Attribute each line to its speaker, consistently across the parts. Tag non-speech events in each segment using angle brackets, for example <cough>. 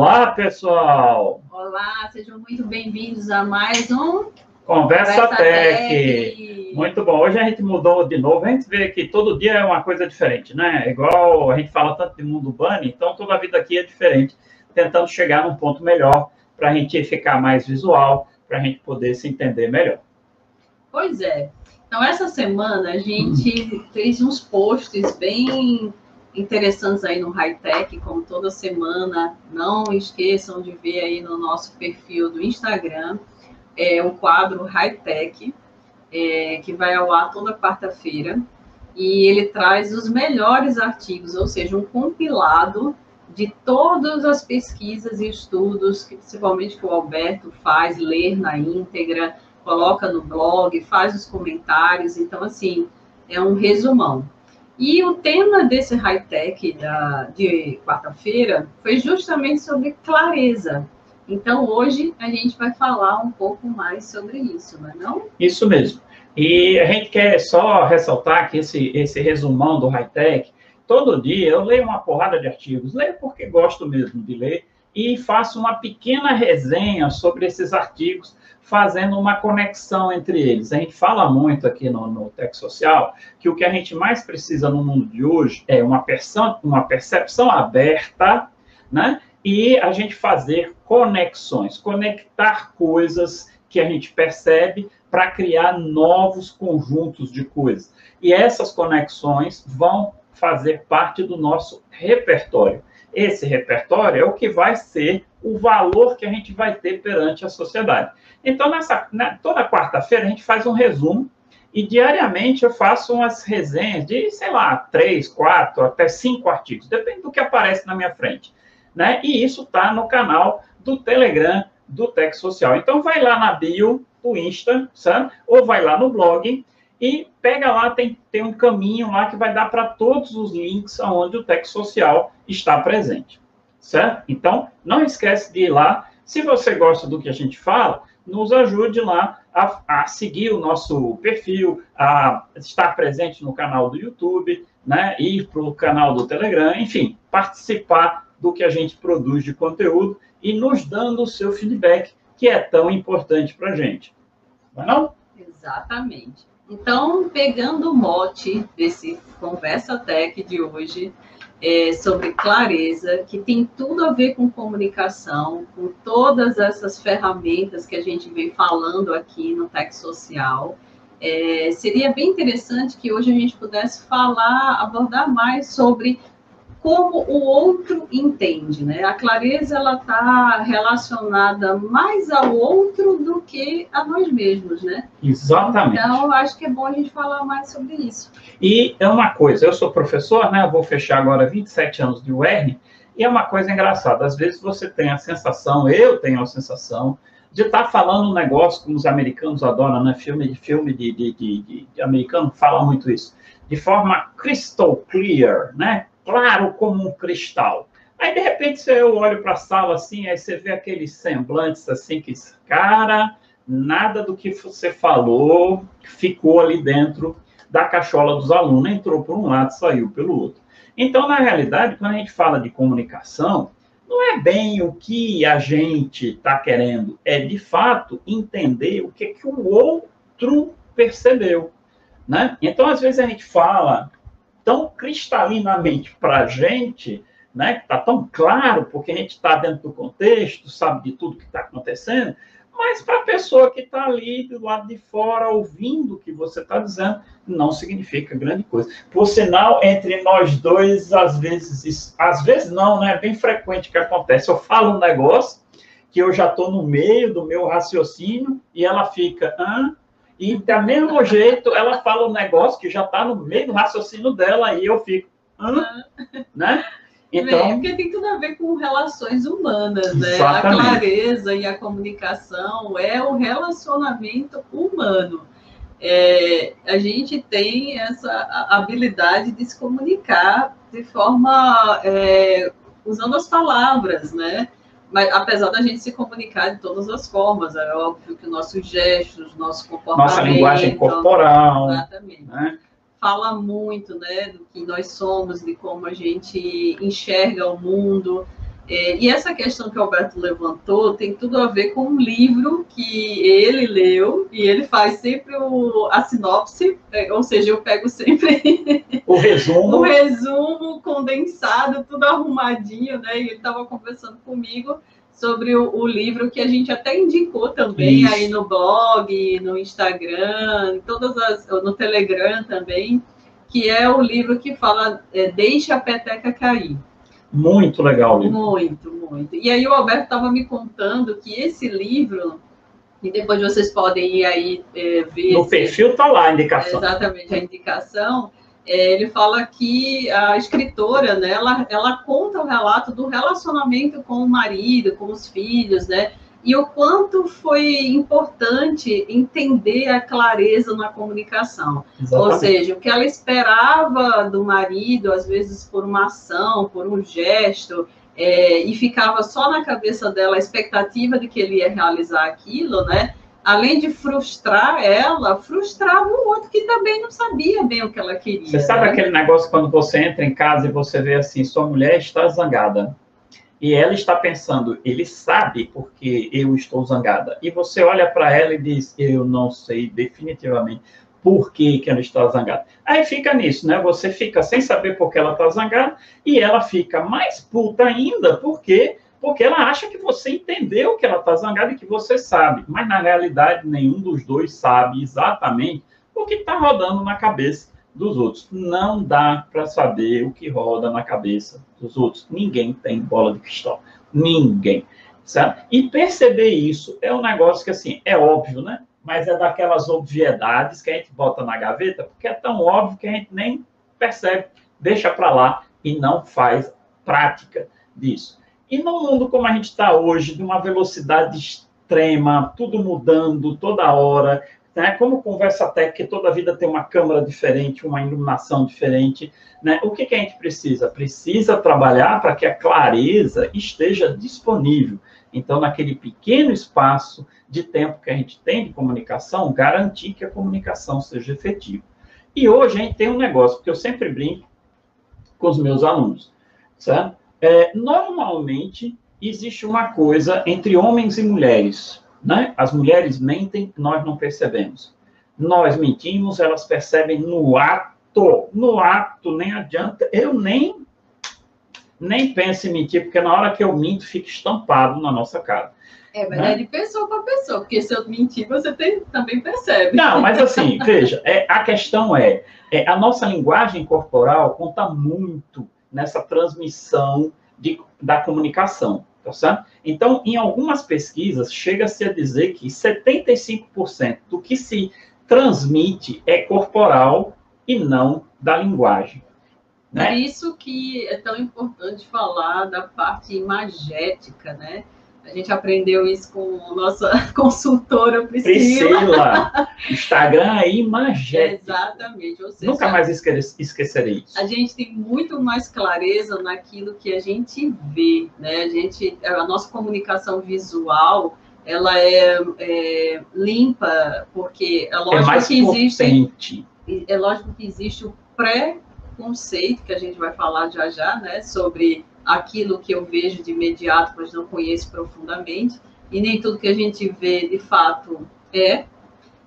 Speaker 1: Olá, pessoal!
Speaker 2: Olá, sejam muito bem-vindos a mais um
Speaker 1: Conversa, Conversa Tech. Tech. Muito bom. Hoje a gente mudou de novo. A gente vê que todo dia é uma coisa diferente, né? É igual a gente fala tanto de mundo bunny, então toda a vida aqui é diferente, tentando chegar num ponto melhor para a gente ficar mais visual, para a gente poder se entender melhor.
Speaker 2: Pois é. Então, essa semana a gente hum. fez uns posts bem interessantes aí no High Tech, como toda semana. Não esqueçam de ver aí no nosso perfil do Instagram é, o quadro High Tech, é, que vai ao ar toda quarta-feira. E ele traz os melhores artigos, ou seja, um compilado de todas as pesquisas e estudos, que, principalmente que o Alberto faz, ler na íntegra, coloca no blog, faz os comentários. Então, assim, é um resumão. E o tema desse high-tech de quarta-feira foi justamente sobre clareza. Então, hoje a gente vai falar um pouco mais sobre isso, não é não?
Speaker 1: Isso mesmo. E a gente quer só ressaltar que esse, esse resumão do high-tech, todo dia eu leio uma porrada de artigos, leio porque gosto mesmo de ler, e faço uma pequena resenha sobre esses artigos fazendo uma conexão entre eles. A gente fala muito aqui no, no Tech Social que o que a gente mais precisa no mundo de hoje é uma, percepção, uma percepção aberta, né? E a gente fazer conexões, conectar coisas que a gente percebe para criar novos conjuntos de coisas. E essas conexões vão fazer parte do nosso repertório. Esse repertório é o que vai ser o valor que a gente vai ter perante a sociedade. Então, nessa, né, toda quarta-feira a gente faz um resumo e diariamente eu faço umas resenhas de, sei lá, três, quatro, até cinco artigos, depende do que aparece na minha frente. Né? E isso está no canal do Telegram do Tech Social. Então, vai lá na bio do Insta, sabe? Ou vai lá no blog e pega lá, tem, tem um caminho lá que vai dar para todos os links onde o Tech Social está presente, certo? Então, não esquece de ir lá. Se você gosta do que a gente fala, nos ajude lá a, a seguir o nosso perfil, a estar presente no canal do YouTube, né, ir para o canal do Telegram, enfim, participar do que a gente produz de conteúdo e nos dando o seu feedback, que é tão importante para a gente. Não é não?
Speaker 2: Exatamente. Então, pegando o mote desse Conversa Tech de hoje, é, sobre clareza, que tem tudo a ver com comunicação, com todas essas ferramentas que a gente vem falando aqui no Tech Social. É, seria bem interessante que hoje a gente pudesse falar, abordar mais sobre como o outro entende, né? A clareza ela está relacionada mais ao outro do que a nós mesmos, né?
Speaker 1: Exatamente.
Speaker 2: Então, acho que é bom a gente falar mais sobre isso.
Speaker 1: E é uma coisa, eu sou professor, né? Eu vou fechar agora 27 anos de UR, e é uma coisa engraçada. Às vezes você tem a sensação, eu tenho a sensação, de estar tá falando um negócio como os americanos adoram, né? Filme de filme de, de, de, de americano fala muito isso, de forma crystal clear, né? Claro como um cristal. Aí, de repente, você olha para a sala assim, aí você vê aqueles semblantes assim, que, cara, nada do que você falou ficou ali dentro da cachola dos alunos, entrou por um lado, saiu pelo outro. Então, na realidade, quando a gente fala de comunicação, não é bem o que a gente está querendo, é de fato entender o que, que o outro percebeu. Né? Então, às vezes, a gente fala tão cristalinamente para a gente, né, que está tão claro, porque a gente está dentro do contexto, sabe de tudo que está acontecendo, mas para a pessoa que está ali do lado de fora ouvindo o que você está dizendo, não significa grande coisa. Por sinal, entre nós dois, às vezes, às vezes não, né? É bem frequente que acontece. Eu falo um negócio que eu já estou no meio do meu raciocínio e ela fica, ah, e, da mesmo jeito, ela fala um negócio que já está no meio do raciocínio dela e eu fico, Hã? né?
Speaker 2: Então, é, porque tem tudo a ver com relações humanas, né? Exatamente. A clareza e a comunicação é o relacionamento humano. É, a gente tem essa habilidade de se comunicar de forma é, usando as palavras, né? Mas apesar da gente se comunicar de todas as formas, é óbvio que nossos gestos, nosso comportamento.
Speaker 1: Nossa linguagem corporal. Exatamente. Né?
Speaker 2: Fala muito né, do que nós somos, de como a gente enxerga o mundo. É, e essa questão que o Alberto levantou tem tudo a ver com um livro que ele leu e ele faz sempre o, a sinopse, é, ou seja, eu pego sempre
Speaker 1: o resumo, <laughs>
Speaker 2: o resumo condensado, tudo arrumadinho, né? E ele estava conversando comigo sobre o, o, livro que a gente até indicou também Isso. aí no blog, no Instagram, todas as, no Telegram também, que é o livro que fala é, Deixe a peteca cair.
Speaker 1: Muito legal. Livro.
Speaker 2: Muito, muito. E aí o Alberto estava me contando que esse livro, e depois vocês podem ir aí é, ver.
Speaker 1: No perfil está lá a indicação.
Speaker 2: Exatamente, a indicação. É, ele fala que a escritora, né, ela, ela conta o relato do relacionamento com o marido, com os filhos, né? E o quanto foi importante entender a clareza na comunicação. Exatamente. Ou seja, o que ela esperava do marido, às vezes por uma ação, por um gesto, é, e ficava só na cabeça dela a expectativa de que ele ia realizar aquilo, né? Além de frustrar ela, frustrava o outro que também não sabia bem o que ela queria.
Speaker 1: Você sabe
Speaker 2: né?
Speaker 1: aquele negócio quando você entra em casa e você vê assim, sua mulher está zangada e ela está pensando, ele sabe porque eu estou zangada. E você olha para ela e diz, eu não sei definitivamente por que, que ela está zangada. Aí fica nisso, né? Você fica sem saber por que ela está zangada e ela fica mais puta ainda, porque porque ela acha que você entendeu que ela está zangada e que você sabe. Mas na realidade nenhum dos dois sabe exatamente o que está rodando na cabeça dos outros. Não dá para saber o que roda na cabeça dos outros. Ninguém tem bola de cristal. Ninguém. Sabe? E perceber isso é um negócio que, assim, é óbvio, né? Mas é daquelas obviedades que a gente bota na gaveta, porque é tão óbvio que a gente nem percebe, deixa para lá e não faz prática disso. E no mundo como a gente está hoje, de uma velocidade extrema, tudo mudando toda hora, né? Como conversa técnica, toda vida tem uma câmera diferente, uma iluminação diferente, né? O que, que a gente precisa? Precisa trabalhar para que a clareza esteja disponível. Então, naquele pequeno espaço de tempo que a gente tem de comunicação, garantir que a comunicação seja efetiva. E hoje a gente tem um negócio que eu sempre brinco com os meus alunos, certo? É, normalmente existe uma coisa entre homens e mulheres né? As mulheres mentem, nós não percebemos. Nós mentimos, elas percebem no ato. No ato, nem adianta. Eu nem, nem penso em mentir, porque na hora que eu minto, fica estampado na nossa cara.
Speaker 2: É, mas né? é de pessoa para pessoa, porque se eu mentir, você tem, também percebe.
Speaker 1: Não, mas assim, <laughs> veja, é, a questão é, é, a nossa linguagem corporal conta muito nessa transmissão de, da comunicação tá? Então, em algumas pesquisas, chega-se a dizer que 75% do que se transmite é corporal e não da linguagem.
Speaker 2: Né? Por isso que é tão importante falar da parte imagética, né? A gente aprendeu isso com a nossa <laughs> consultora Priscila. Priscila.
Speaker 1: Instagram é imagético.
Speaker 2: Exatamente.
Speaker 1: Seja, Nunca mais esquecerei isso.
Speaker 2: A gente tem muito mais clareza naquilo que a gente vê, né? A gente, a nossa comunicação visual, ela é, é limpa, porque é, é lógico é que existe. É lógico que existe o pré-conceito, que a gente vai falar já já, né? Sobre aquilo que eu vejo de imediato, mas não conheço profundamente, e nem tudo que a gente vê de fato é,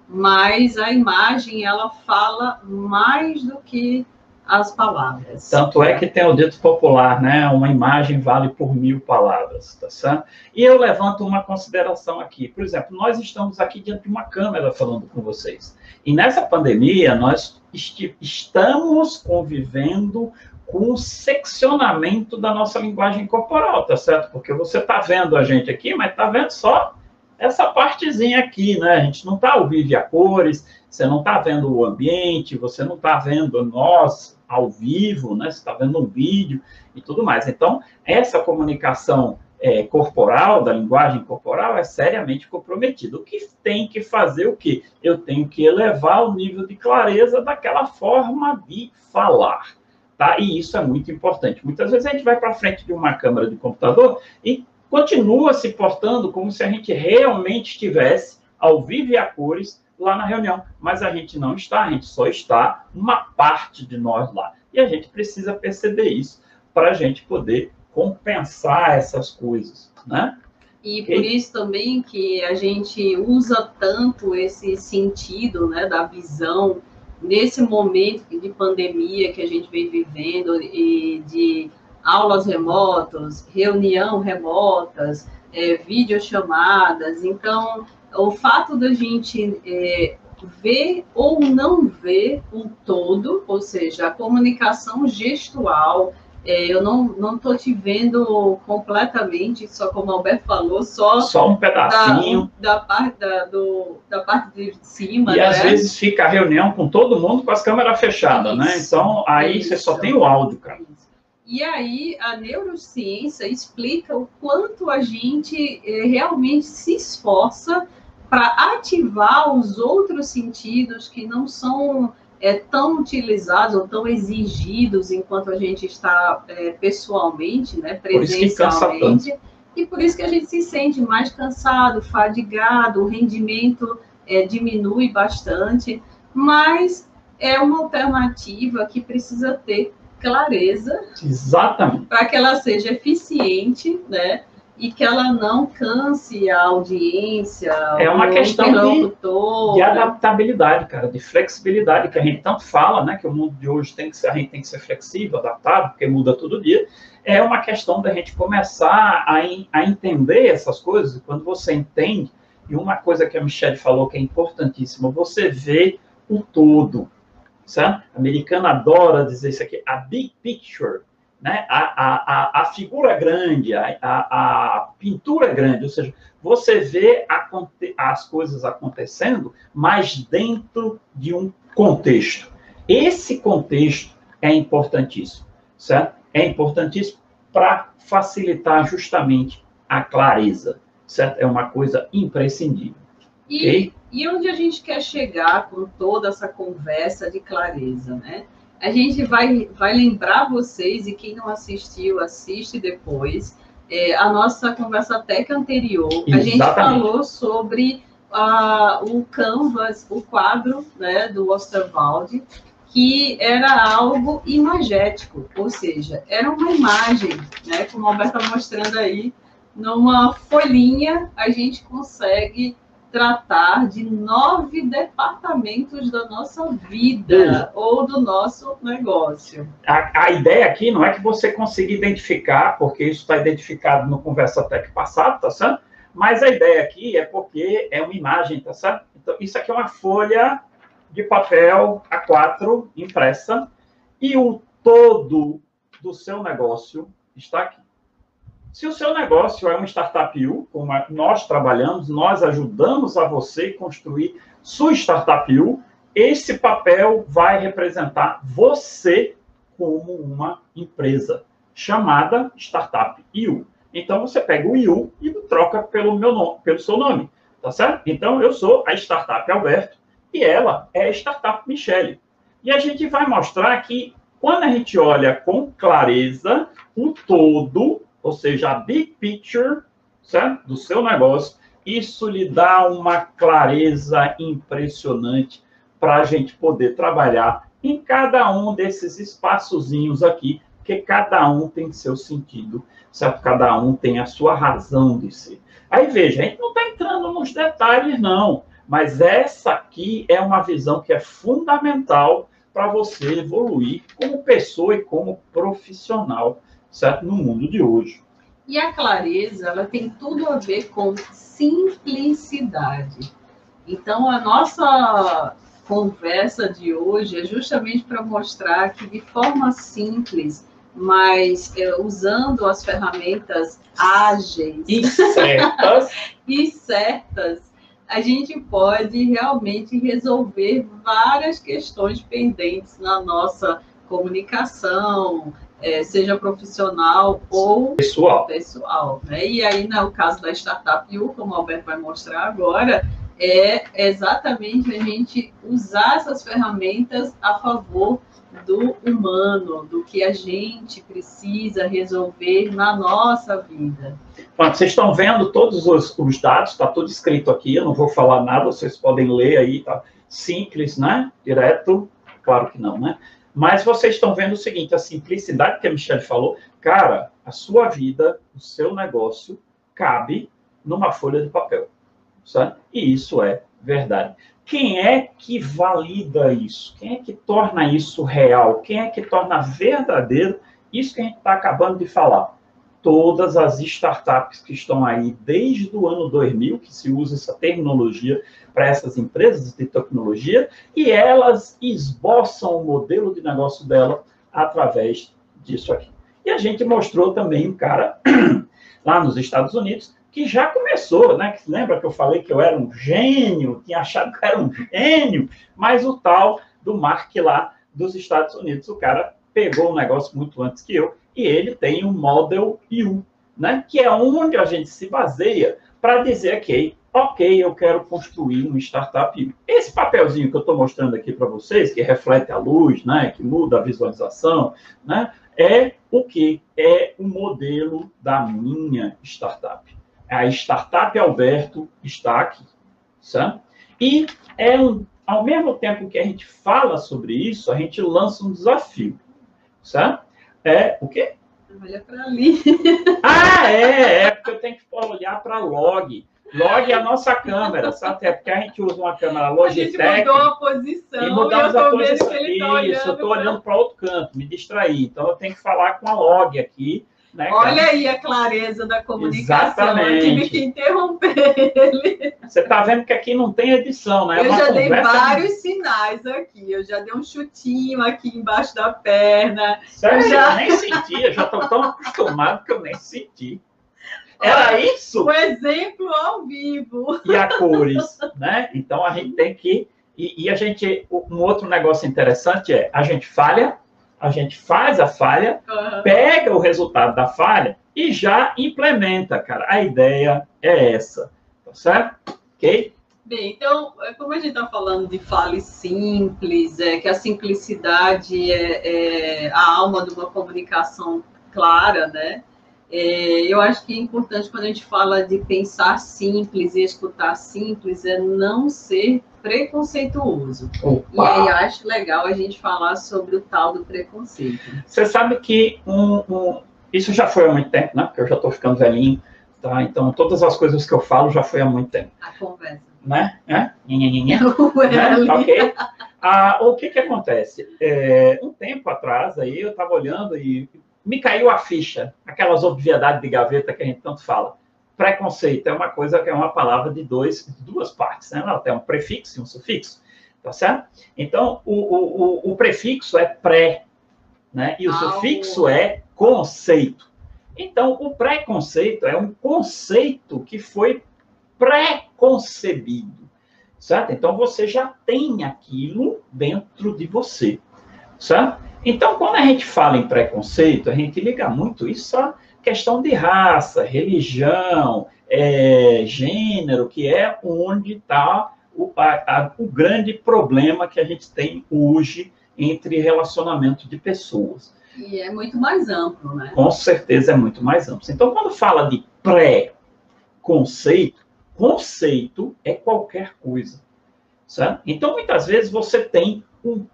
Speaker 2: mas a imagem ela fala mais do que as palavras.
Speaker 1: Tanto é que tem o dito popular, né? Uma imagem vale por mil palavras, tá certo? E eu levanto uma consideração aqui. Por exemplo, nós estamos aqui diante de uma câmera falando com vocês. E nessa pandemia, nós estamos convivendo com o seccionamento da nossa linguagem corporal, tá certo? Porque você está vendo a gente aqui, mas está vendo só essa partezinha aqui, né? A gente não está ao vivo a cores, você não está vendo o ambiente, você não está vendo nós ao vivo, né? Você está vendo um vídeo e tudo mais. Então, essa comunicação é, corporal, da linguagem corporal, é seriamente comprometida. O que tem que fazer o quê? Eu tenho que elevar o nível de clareza daquela forma de falar. Tá? E isso é muito importante. Muitas vezes a gente vai para frente de uma câmera de computador e continua se portando como se a gente realmente estivesse ao vivo e a cores lá na reunião, mas a gente não está, a gente só está uma parte de nós lá. E a gente precisa perceber isso para a gente poder compensar essas coisas, né?
Speaker 2: E por isso também que a gente usa tanto esse sentido, né, da visão nesse momento de pandemia que a gente vem vivendo e de aulas remotas, reunião remotas, é, videochamadas. Então, o fato da gente é, ver ou não ver o todo, ou seja, a comunicação gestual, é, eu não estou te vendo completamente, só como o Alberto falou, só,
Speaker 1: só um pedacinho
Speaker 2: da, da parte, da, do, da parte de cima.
Speaker 1: E
Speaker 2: né?
Speaker 1: às vezes fica a reunião com todo mundo com as câmeras fechadas, né? Então aí isso. você só tem o áudio, cara.
Speaker 2: E aí a neurociência explica o quanto a gente é, realmente se esforça para ativar os outros sentidos que não são é, tão utilizados ou tão exigidos enquanto a gente está é, pessoalmente, né, presencialmente. Por e por isso que a gente se sente mais cansado, fadigado, o rendimento é, diminui bastante, mas é uma alternativa que precisa ter clareza.
Speaker 1: Exatamente.
Speaker 2: Para que ela seja eficiente, né? E que ela não canse a audiência.
Speaker 1: É uma questão de, de, adaptabilidade, cara, de flexibilidade, que a gente tanto fala, né? Que o mundo de hoje tem que ser, a gente tem que ser flexível, adaptado, porque muda todo dia. É uma questão da gente começar a, a entender essas coisas, e quando você entende, e uma coisa que a Michelle falou que é importantíssima, você vê o todo. Certo? A americana adora dizer isso aqui, a big picture né? a, a, a figura grande, a, a, pintura grande, ou seja, você vê as coisas acontecendo, mas dentro de um contexto. Esse contexto é importantíssimo, certo? É importantíssimo para facilitar justamente a clareza, certo? É uma coisa imprescindível.
Speaker 2: E, okay? e onde a gente quer chegar com toda essa conversa de clareza, né? A gente vai, vai lembrar vocês, e quem não assistiu, assiste depois, é, a nossa conversa técnica anterior. Exatamente. A gente falou sobre uh, o canvas, o quadro né, do Osterwald, que era algo imagético, ou seja, era uma imagem, né, como o Alberto está mostrando aí, numa folhinha a gente consegue tratar de nove departamentos da nossa vida ou do nosso negócio.
Speaker 1: A, a, ideia aqui não é que você consiga identificar, porque isso está identificado no Conversa Tech passado, tá certo? Mas a ideia aqui é porque é uma imagem, tá certo? Então, isso aqui é uma folha de papel A4 impressa e o todo do seu negócio está aqui. Se o seu negócio é uma startup U, como nós trabalhamos, nós ajudamos a você construir sua startup U, esse papel vai representar você como uma empresa chamada Startup U. Então você pega o U e troca pelo meu nome, pelo seu nome, tá certo? Então eu sou a Startup Alberto e ela é a Startup Michele. E a gente vai mostrar que quando a gente olha com clareza o todo, ou seja, a big picture certo? do seu negócio, isso lhe dá uma clareza impressionante para a gente poder trabalhar em cada um desses espaçozinhos aqui, porque cada um tem seu sentido, certo? Cada um tem a sua razão de ser. Aí veja, a gente não está entrando nos detalhes, não, mas essa aqui é uma visão que é fundamental para você evoluir como pessoa e como profissional certo? No mundo de hoje.
Speaker 2: E a clareza, ela tem tudo a ver com simplicidade. Então, a nossa conversa de hoje é justamente para mostrar que, de forma simples, mas é, usando as ferramentas ágeis
Speaker 1: e certas, <laughs>
Speaker 2: e certas a gente pode realmente resolver várias questões pendentes na nossa comunicação, é, seja profissional ou
Speaker 1: pessoal.
Speaker 2: pessoal né? E aí, no caso da Startup U, como o Alberto vai mostrar agora, é exatamente a gente usar essas ferramentas a favor do humano, do que a gente precisa resolver na nossa vida.
Speaker 1: Bom, vocês estão vendo todos os, os dados, está tudo escrito aqui, eu não vou falar nada, vocês podem ler aí, tá? Simples, né? Direto, claro que não, né? Mas vocês estão vendo o seguinte, a simplicidade que a Michelle falou, cara, a sua vida, o seu negócio cabe numa folha de papel. Sabe? E isso é verdade. Quem é que valida isso? Quem é que torna isso real? Quem é que torna verdadeiro isso que a gente está acabando de falar? Todas as startups que estão aí desde o ano 2000, que se usa essa terminologia para essas empresas de tecnologia, e elas esboçam o modelo de negócio dela através disso aqui. E a gente mostrou também um cara <clears throat> lá nos Estados Unidos que já começou, né? Lembra que eu falei que eu era um gênio, tinha achado que era um gênio, mas o tal do Mark lá dos Estados Unidos, o cara pegou o negócio muito antes que eu, e ele tem um Model U, né? Que é onde a gente se baseia para dizer que, ok, eu quero construir uma startup. Esse papelzinho que eu estou mostrando aqui para vocês, que reflete a luz, né? Que muda a visualização, né? É o que? É o modelo da minha startup a startup Alberto está aqui. Certo? E é um, ao mesmo tempo que a gente fala sobre isso, a gente lança um desafio. Certo? É o quê?
Speaker 2: Olha para ali. <laughs>
Speaker 1: Ah, é, é porque eu tenho que olhar para log. Log é a nossa câmera, sabe? É porque a gente usa uma câmera Logitech.
Speaker 2: A gente mudou a posição.
Speaker 1: E mudamos a posição. Tá isso, eu estou olhando para outro canto, me distraí. Então eu tenho que falar com a log aqui
Speaker 2: né, Olha aí a clareza da comunicação. Exatamente. Eu tive que interromper ele.
Speaker 1: Você está vendo que aqui não tem edição, né?
Speaker 2: É eu já dei vários sinais aqui. Eu já dei um chutinho aqui embaixo da perna.
Speaker 1: Sério, eu já... nem senti. Eu já estou tão acostumado que eu nem senti. Era Olha, isso?
Speaker 2: O exemplo ao vivo.
Speaker 1: E a cores, né? Então a gente tem que. E, e a gente. Um outro negócio interessante é a gente falha a gente faz a falha, uhum. pega o resultado da falha e já implementa, cara. A ideia é essa, tá certo? Ok?
Speaker 2: Bem, então, é como a gente está falando de fale simples, é que a simplicidade é, é, a alma de uma comunicação clara, né? É, eu acho que é importante quando a gente fala de pensar simples e escutar simples é não ser preconceituoso. Opa. E aí eu acho legal a gente falar sobre o tal do preconceito.
Speaker 1: Você sabe que um, um, isso já foi há muito tempo, né? Porque eu já estou ficando velhinho, tá? Então todas as coisas que eu falo já foi há muito tempo.
Speaker 2: A conversa.
Speaker 1: Né? É? <laughs> Né? Ok. Ah, o que que acontece? É, um tempo atrás aí eu estava olhando e me caiu a ficha, aquelas obviedades de gaveta que a gente tanto fala preconceito é uma coisa que é uma palavra de dois, duas partes, né? Ela tem um prefixo e um sufixo, tá certo? Então, o, o, o prefixo é pré, né? E o ah, sufixo é conceito. Então, o preconceito é um conceito que foi pré-concebido, certo? Então, você já tem aquilo dentro de você, Então, quando a gente fala em preconceito, a gente liga muito isso a questão de raça, religião, é, gênero, que é onde está o, o grande problema que a gente tem hoje entre relacionamento de pessoas.
Speaker 2: E é muito mais amplo, né?
Speaker 1: Com certeza é muito mais amplo. Então, quando fala de pré-conceito, conceito é qualquer coisa. Certo? Então, muitas vezes você tem um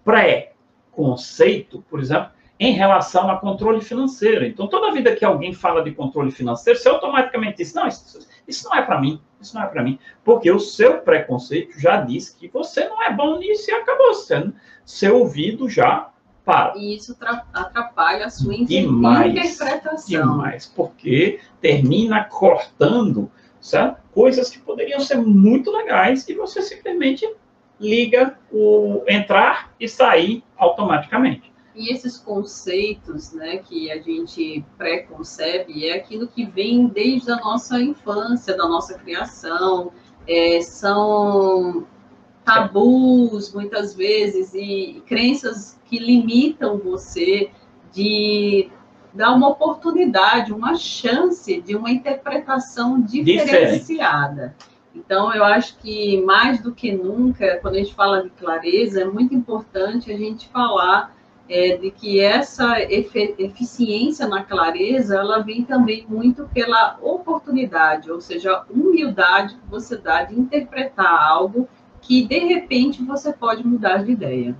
Speaker 1: pré-conceito, por exemplo, em relação a controle financeiro. Então, toda vida que alguém fala de controle financeiro, você automaticamente diz: não, isso, isso não é para mim, isso não é para mim, porque o seu preconceito já diz que você não é bom nisso e acabou sendo seu ouvido já para.
Speaker 2: E isso atrapalha a sua demais, interpretação.
Speaker 1: Demais, porque termina cortando sabe, coisas que poderiam ser muito legais e você simplesmente liga o entrar e sair automaticamente.
Speaker 2: E esses conceitos né, que a gente preconcebe é aquilo que vem desde a nossa infância, da nossa criação, é, são tabus, muitas vezes, e crenças que limitam você de dar uma oportunidade, uma chance de uma interpretação diferenciada. Diferente. Então, eu acho que mais do que nunca, quando a gente fala de clareza, é muito importante a gente falar é, de que essa eficiência na clareza, ela vem também muito pela oportunidade, ou seja, a humildade que você dá de interpretar algo que, de repente, você pode mudar de ideia.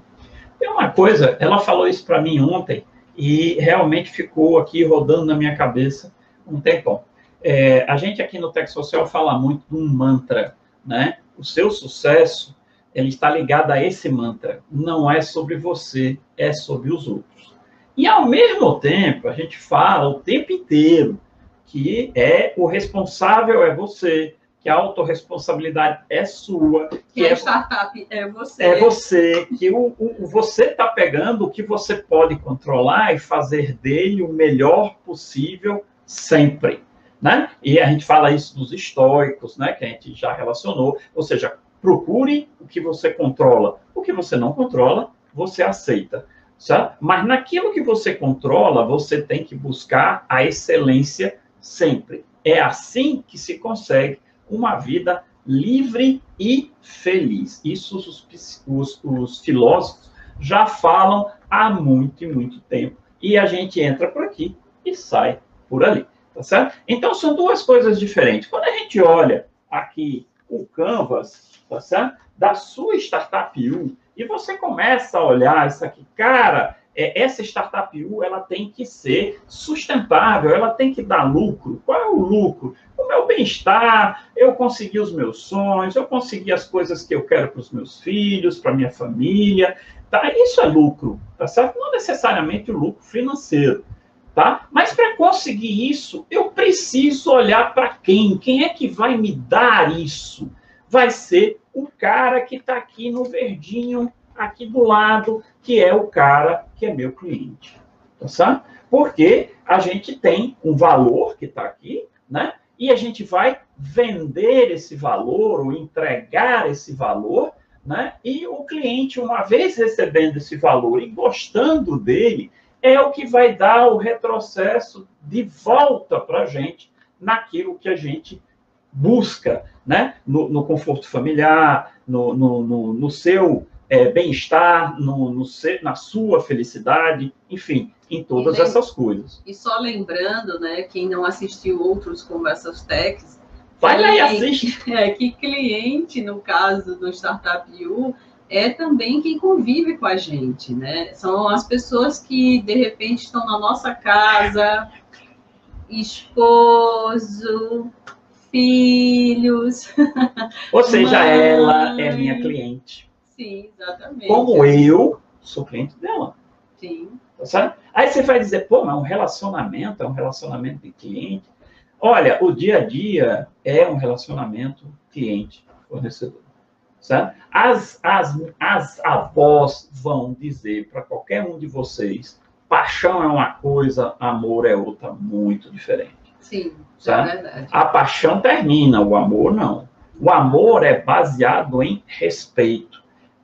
Speaker 1: Tem uma coisa, ela falou isso para mim ontem, e realmente ficou aqui rodando na minha cabeça um tempão. É, a gente aqui no Tech Social fala muito de um mantra, né? O seu sucesso, ele está ligado a esse mantra. Não é sobre você, é sobre os outros. E, ao mesmo tempo, a gente fala o tempo inteiro que é o responsável é você, que a autorresponsabilidade é sua.
Speaker 2: Que, que a é, startup é você.
Speaker 1: É você, que o, o você está pegando o que você pode controlar e fazer dele o melhor possível sempre. Né? E a gente fala isso dos estoicos, né, que a gente já relacionou, ou seja, procure o que você controla. O que você não controla, você aceita. Certo? Mas naquilo que você controla, você tem que buscar a excelência sempre. É assim que se consegue uma vida livre e feliz. Isso os, os, os filósofos já falam há muito e muito tempo. E a gente entra por aqui e sai por ali. Tá certo? Então, são duas coisas diferentes. Quando a gente olha aqui o Canvas, tá certo? Da sua startup U, e você começa a olhar isso aqui, cara, é, essa startup U, ela tem que ser sustentável, ela tem que dar lucro. Qual é o lucro? O meu bem-estar, eu consegui os meus sonhos, eu consegui as coisas que eu quero para os meus filhos, para minha família, tá? Isso é lucro, tá certo? Não necessariamente o lucro financeiro, tá? Mas para conseguir isso, eu preciso olhar para quem? Quem é que vai me dar isso? Vai ser o cara que está aqui no verdinho aqui do lado, que é o cara que é meu cliente. Tá certo? Porque a gente tem um valor que está aqui, né? E a gente vai vender esse valor ou entregar esse valor, né? E o cliente, uma vez recebendo esse valor e gostando dele, é o que vai dar o retrocesso de volta para a gente naquilo que a gente busca, né? No, no conforto familiar, no, no, no, no seu é, bem-estar, no, no, na sua felicidade, enfim, em todas essas coisas.
Speaker 2: E só lembrando, né, quem não assistiu outros Conversas Techs,
Speaker 1: vai lá e assiste. <laughs>
Speaker 2: É, que cliente, no caso do Startup U, é também quem convive com a gente, né? São as pessoas que, de repente, estão na nossa casa, esposo, filhos. <laughs>
Speaker 1: Ou seja, mãe. ela é minha cliente.
Speaker 2: Sim, exatamente.
Speaker 1: Como eu sou cliente dela.
Speaker 2: Sim.
Speaker 1: Tá Aí você vai dizer, pô, mas um relacionamento é um relacionamento de cliente. Olha, o dia a dia é um relacionamento cliente-fornecedor. As, as, as avós vão dizer para qualquer um de vocês: paixão é uma coisa, amor é outra, muito diferente.
Speaker 2: Sim, certo? é verdade.
Speaker 1: A paixão termina, o amor não. O amor é baseado em respeito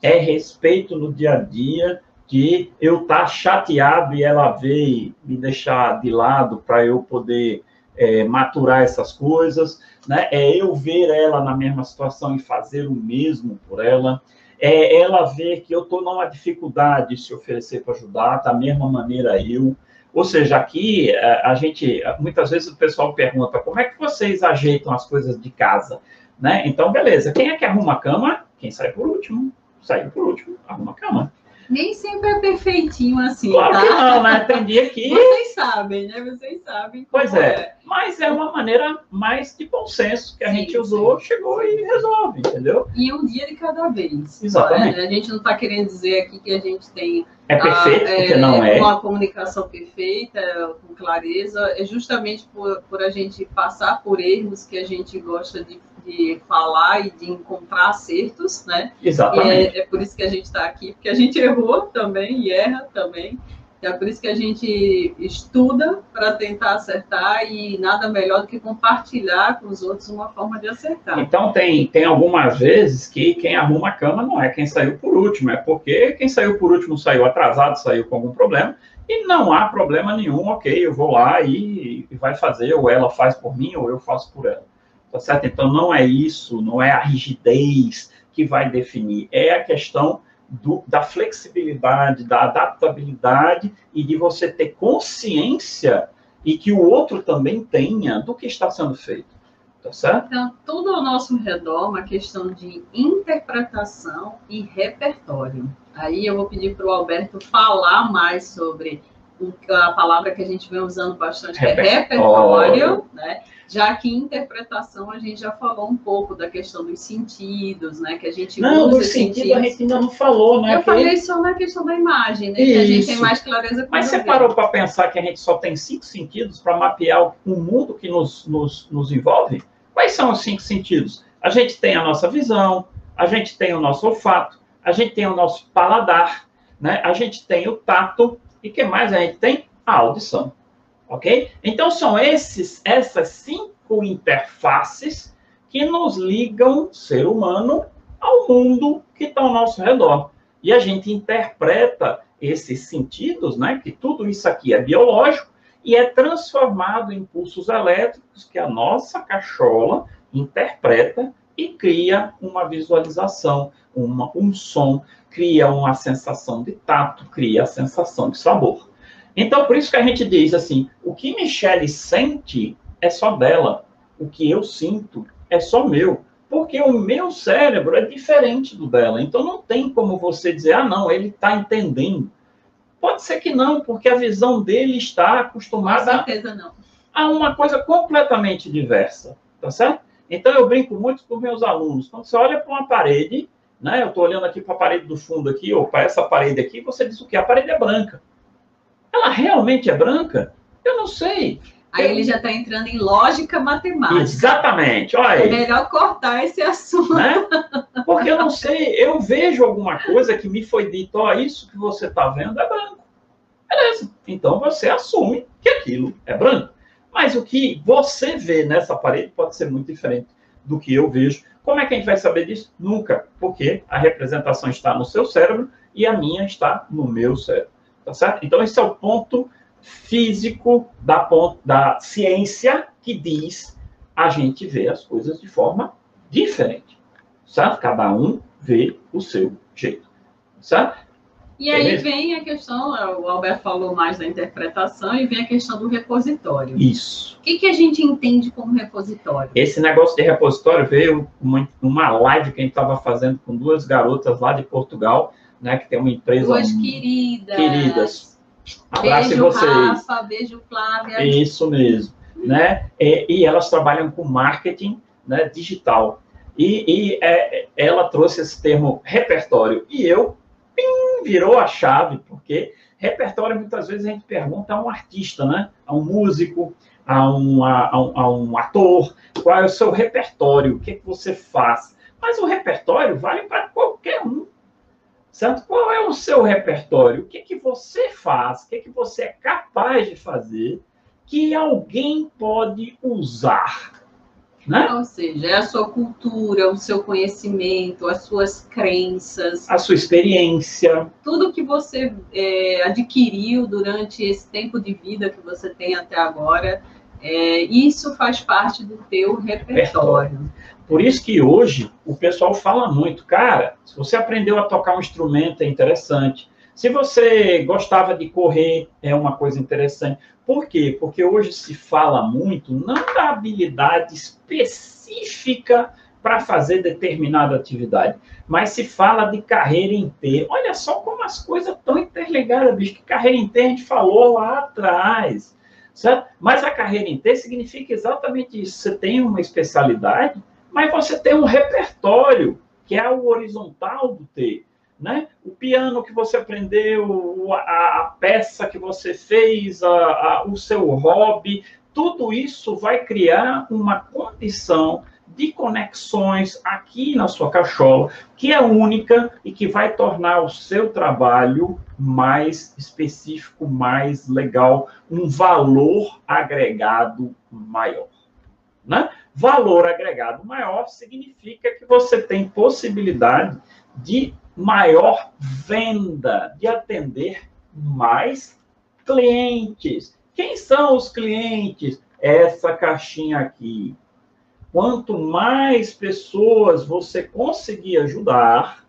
Speaker 1: é respeito no dia a dia, que eu tá chateado e ela veio me deixar de lado para eu poder é, maturar essas coisas, né? É eu ver ela na mesma situação e fazer o mesmo por ela. É ela ver que eu estou numa dificuldade de se oferecer para ajudar, da mesma maneira eu. Ou seja, aqui a gente muitas vezes o pessoal pergunta como é que vocês ajeitam as coisas de casa, né? Então, beleza. Quem é que arruma a cama? Quem sai por último saiu por último, arruma a cama.
Speaker 2: Nem sempre é perfeitinho assim,
Speaker 1: claro
Speaker 2: tá?
Speaker 1: que não? Tem dia que... <laughs>
Speaker 2: Vocês sabem, né? Vocês sabem
Speaker 1: Pois é. é. Mas é uma maneira mais de bom senso que a sim, gente usou, sim. chegou e resolve, entendeu?
Speaker 2: E um dia de cada vez.
Speaker 1: Exatamente.
Speaker 2: Né? A gente não está querendo dizer aqui que a gente tem...
Speaker 1: É perfeito, a, porque não é.
Speaker 2: Uma comunicação perfeita, com clareza. É justamente por, por a gente passar por erros que a gente gosta de de falar e de encontrar acertos, né?
Speaker 1: Exatamente.
Speaker 2: É, é, por isso que a gente está aqui, porque a gente <laughs> errou também e erra também. É por isso que a gente estuda para tentar acertar e nada melhor do que compartilhar com os outros uma forma de acertar.
Speaker 1: Então, tem, tem algumas vezes que quem arruma a cama não é quem saiu por último, é porque quem saiu por último saiu atrasado, saiu com algum problema, e não há problema nenhum, ok, eu vou lá e, e vai fazer, ou ela faz por mim, ou eu faço por ela. Tá certo? Então, não é isso, não é a rigidez que vai definir, é a questão do, da flexibilidade, da adaptabilidade e de você ter consciência e que o outro também tenha do que está sendo feito. Tá certo?
Speaker 2: Então, tudo ao nosso redor, uma questão de interpretação e repertório. Aí eu vou pedir para o Alberto falar mais sobre a palavra que a gente vem usando bastante, que é repertório, né? Já que em interpretação a gente já falou um pouco da questão dos sentidos, né? Que a gente
Speaker 1: não,
Speaker 2: usa
Speaker 1: dos sentidos a gente ainda não falou, né?
Speaker 2: Eu que... falei só na questão da imagem, né? Isso. Que a gente tem mais clareza.
Speaker 1: Mas você parou para pensar que a gente só tem cinco sentidos para mapear o mundo que nos, nos, nos envolve? Quais são os cinco sentidos? A gente tem a nossa visão, a gente tem o nosso olfato, a gente tem o nosso paladar, né? A gente tem o tato e que mais a gente tem? A audição. Ok? Então são esses, essas cinco interfaces que nos ligam, ser humano, ao mundo que está ao nosso redor. E a gente interpreta esses sentidos, né? Que tudo isso aqui é biológico e é transformado em pulsos elétricos que a nossa cachola interpreta e cria uma visualização, uma, um som, cria uma sensação de tato, cria a sensação de sabor. Então, por isso que a gente diz assim: o que Michele sente é só dela, o que eu sinto é só meu. Porque o meu cérebro é diferente do dela. Então, não tem como você dizer, ah, não, ele está entendendo. Pode ser que não, porque a visão dele está acostumada a uma coisa completamente diversa. Tá certo? Então, eu brinco muito com meus alunos. Quando você olha para uma parede, né, eu estou olhando aqui para a parede do fundo aqui, ou para essa parede aqui, você diz o que? A parede é branca. Ela realmente é branca? Eu não sei.
Speaker 2: Aí ele já está entrando em lógica matemática.
Speaker 1: Exatamente. Olha.
Speaker 2: É melhor cortar esse assunto. Né?
Speaker 1: Porque eu não sei, eu vejo alguma coisa que me foi dito, ó, isso que você está vendo é branco. Beleza. Então você assume que aquilo é branco. Mas o que você vê nessa parede pode ser muito diferente do que eu vejo. Como é que a gente vai saber disso? Nunca. Porque a representação está no seu cérebro e a minha está no meu cérebro. Tá certo? Então, esse é o ponto físico da, da ciência que diz a gente vê as coisas de forma diferente. Certo? Cada um vê o seu jeito. Certo?
Speaker 2: E aí vem a questão, o Albert falou mais da interpretação, e vem a questão do repositório.
Speaker 1: Isso.
Speaker 2: O que, que a gente entende como repositório?
Speaker 1: Esse negócio de repositório veio uma, uma live que a gente estava fazendo com duas garotas lá de Portugal, né, que tem uma empresa.
Speaker 2: Duas queridas.
Speaker 1: Queridas.
Speaker 2: Abraço beijo, vocês. Rafa, beijo, Flávia.
Speaker 1: Isso mesmo. Né? E, e, elas trabalham com marketing né, digital. E, e é, ela trouxe esse termo repertório. E eu, pim, virou a chave, porque repertório muitas vezes a gente pergunta a um artista, né? a um músico, a um, a, a, um, ator, qual é o seu repertório, o que, é que você faz. Mas o repertório vale para qualquer um. Certo? Qual é o seu repertório? O que, que você faz? O que, que você é capaz de fazer que alguém pode usar? Né?
Speaker 2: Ou seja, é a sua cultura, o seu conhecimento, as suas crenças,
Speaker 1: a sua experiência,
Speaker 2: tudo que você é, adquiriu durante esse tempo de vida que você tem até agora, é, isso faz parte do teu repertório. repertório.
Speaker 1: Por isso que hoje o pessoal fala muito, cara, se você aprendeu a tocar um instrumento é interessante. Se você gostava de correr, é uma coisa interessante. Por quê? Porque hoje se fala muito não da habilidade específica para fazer determinada atividade, mas se fala de carreira inteira. Olha só como as coisas estão interligadas, bicho. Que carreira inteira a gente falou lá atrás, certo? Mas a carreira inteira significa exatamente isso. Você tem uma especialidade, mas você tem um repertório, que é o horizontal do T. Né? O piano que você aprendeu, a, a peça que você fez, a, a, o seu hobby, tudo isso vai criar uma condição de conexões aqui na sua cachola, que é única e que vai tornar o seu trabalho mais específico, mais legal, um valor agregado maior. Né? Valor agregado maior significa que você tem possibilidade de maior venda, de atender mais clientes. Quem são os clientes? Essa caixinha aqui. Quanto mais pessoas você conseguir ajudar,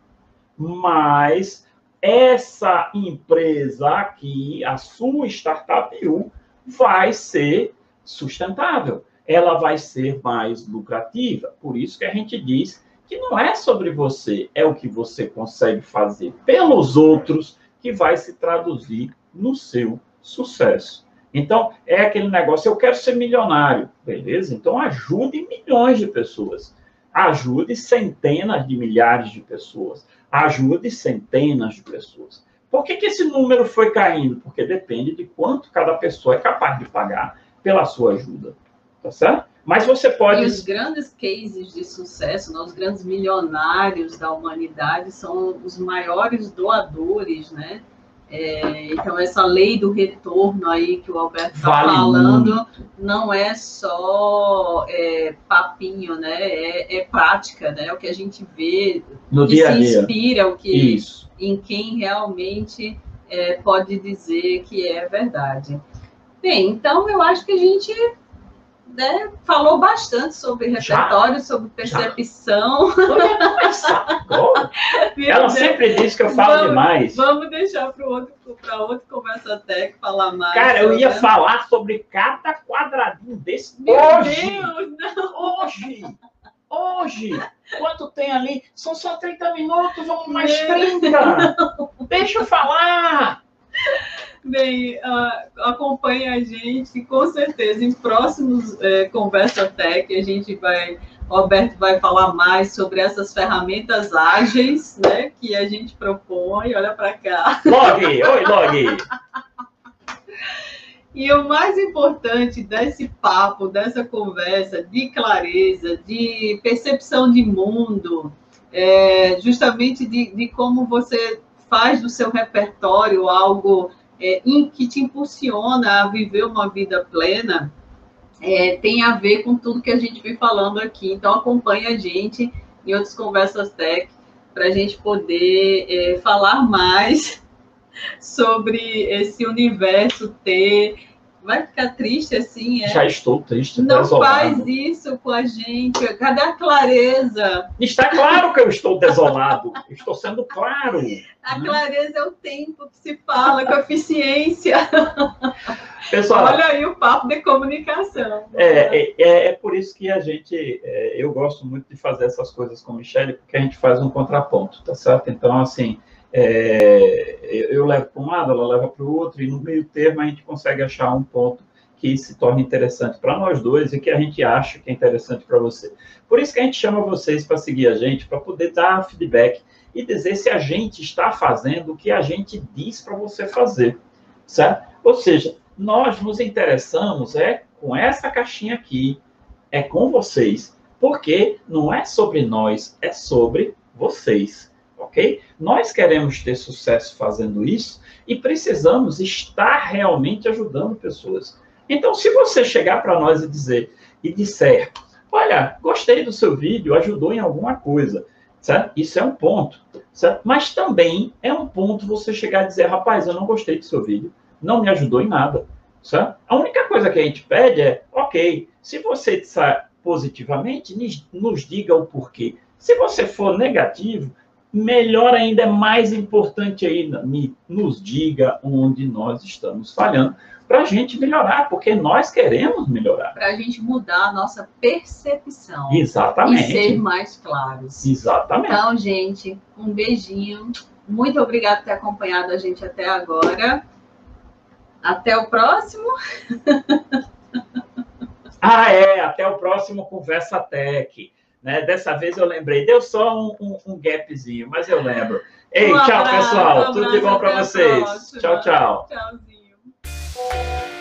Speaker 1: mais essa empresa aqui, a sua startup U, vai ser sustentável ela vai ser mais lucrativa. Por isso que a gente diz que não é sobre você, é o que você consegue fazer pelos outros que vai se traduzir no seu sucesso. Então, é aquele negócio, eu quero ser milionário, beleza? Então, ajude milhões de pessoas. Ajude centenas de milhares de pessoas. Ajude centenas de pessoas. Por que, que esse número foi caindo? Porque depende de quanto cada pessoa é capaz de pagar pela sua ajuda. Tá certo? Mas você pode.
Speaker 2: E os grandes cases de sucesso, né, os grandes milionários da humanidade são os maiores doadores, né? É, então, essa lei do retorno aí que o Alberto está vale falando muito. não é só é, papinho, né? É, é, prática, né? O que a gente vê,
Speaker 1: no dia
Speaker 2: se
Speaker 1: dia.
Speaker 2: inspira, o que, Isso. em quem realmente é, pode dizer que é verdade. Bem, então eu acho que a gente né, falou bastante sobre repertório, já, sobre percepção. <laughs>
Speaker 1: Ela sempre diz que eu falo
Speaker 2: vamos,
Speaker 1: demais.
Speaker 2: Vamos deixar para outro, outra conversa técnica falar mais.
Speaker 1: Cara, eu ia falar sobre cada quadradinho desse
Speaker 2: Meu hoje. Deus, não.
Speaker 1: Hoje. Hoje. Quanto tem ali? São só 30 minutos, vamos mais 30. Não. Deixa eu falar. <laughs>
Speaker 2: Bem, uh, acompanhe a gente, com certeza, em próximos é, Conversa Tech, a gente vai, Roberto vai falar mais sobre essas ferramentas ágeis, né, que a gente propõe, olha para cá.
Speaker 1: Log, oi, Log!
Speaker 2: E o mais importante desse papo, dessa conversa de clareza, de percepção de mundo, é justamente de, de como você faz do seu repertório algo é, que te impulsiona a viver uma vida plena, é, tem a ver com tudo que a gente vem falando aqui. Então, acompanhe a gente em outras conversas tech para a gente poder é, falar mais <laughs> sobre esse universo ter vai ficar triste assim, é?
Speaker 1: Já estou triste.
Speaker 2: Não desolado. faz isso com a gente. Cadê a clareza?
Speaker 1: Está claro que eu estou desolado. estou sendo claro.
Speaker 2: A clareza é o tempo que se fala, com eficiência.
Speaker 1: Pessoal,
Speaker 2: Olha aí o papo de comunicação.
Speaker 1: É, é, é, é por isso que a gente, é, eu gosto muito de fazer essas coisas com o Michele, porque a gente faz um contraponto, tá certo? Então, assim, é, eu levo para um lado, ela leva para o outro, e no meio termo a gente consegue achar um ponto que se torne interessante para nós dois e que a gente acha que é interessante para você. Por isso que a gente chama vocês para seguir a gente, para poder dar feedback e dizer se a gente está fazendo o que a gente diz para você fazer, certo? Ou seja, nós nos interessamos é com essa caixinha aqui, é com vocês, porque não é sobre nós, é sobre vocês ok? Nós queremos ter sucesso fazendo isso e precisamos estar realmente ajudando pessoas. Então, se você chegar para nós e dizer e disser, olha, gostei do seu vídeo, ajudou em alguma coisa, certo? Isso é um ponto, certo? Mas também é um ponto você chegar e dizer, rapaz, eu não gostei do seu vídeo, não me ajudou em nada, certo? A única coisa que a gente pede é, ok, se você disser positivamente, nos diga o porquê. Se você for negativo, melhor ainda, é mais importante ainda, me, nos diga onde nós estamos falhando, para a gente melhorar, porque nós queremos melhorar.
Speaker 2: Para a gente mudar a nossa percepção.
Speaker 1: Exatamente.
Speaker 2: E ser mais claros.
Speaker 1: Exatamente.
Speaker 2: Então, gente, um beijinho. Muito obrigada por ter acompanhado a gente até agora. Até o próximo.
Speaker 1: ah, é. Até o próximo Conversa Tech. Né? Dessa vez eu lembrei, deu só um, um, um gapzinho, mas eu lembro. Ei, um tchau, abraço, pessoal. Tudo de bom para vocês. Tchau, tchau.
Speaker 2: Tchauzinho.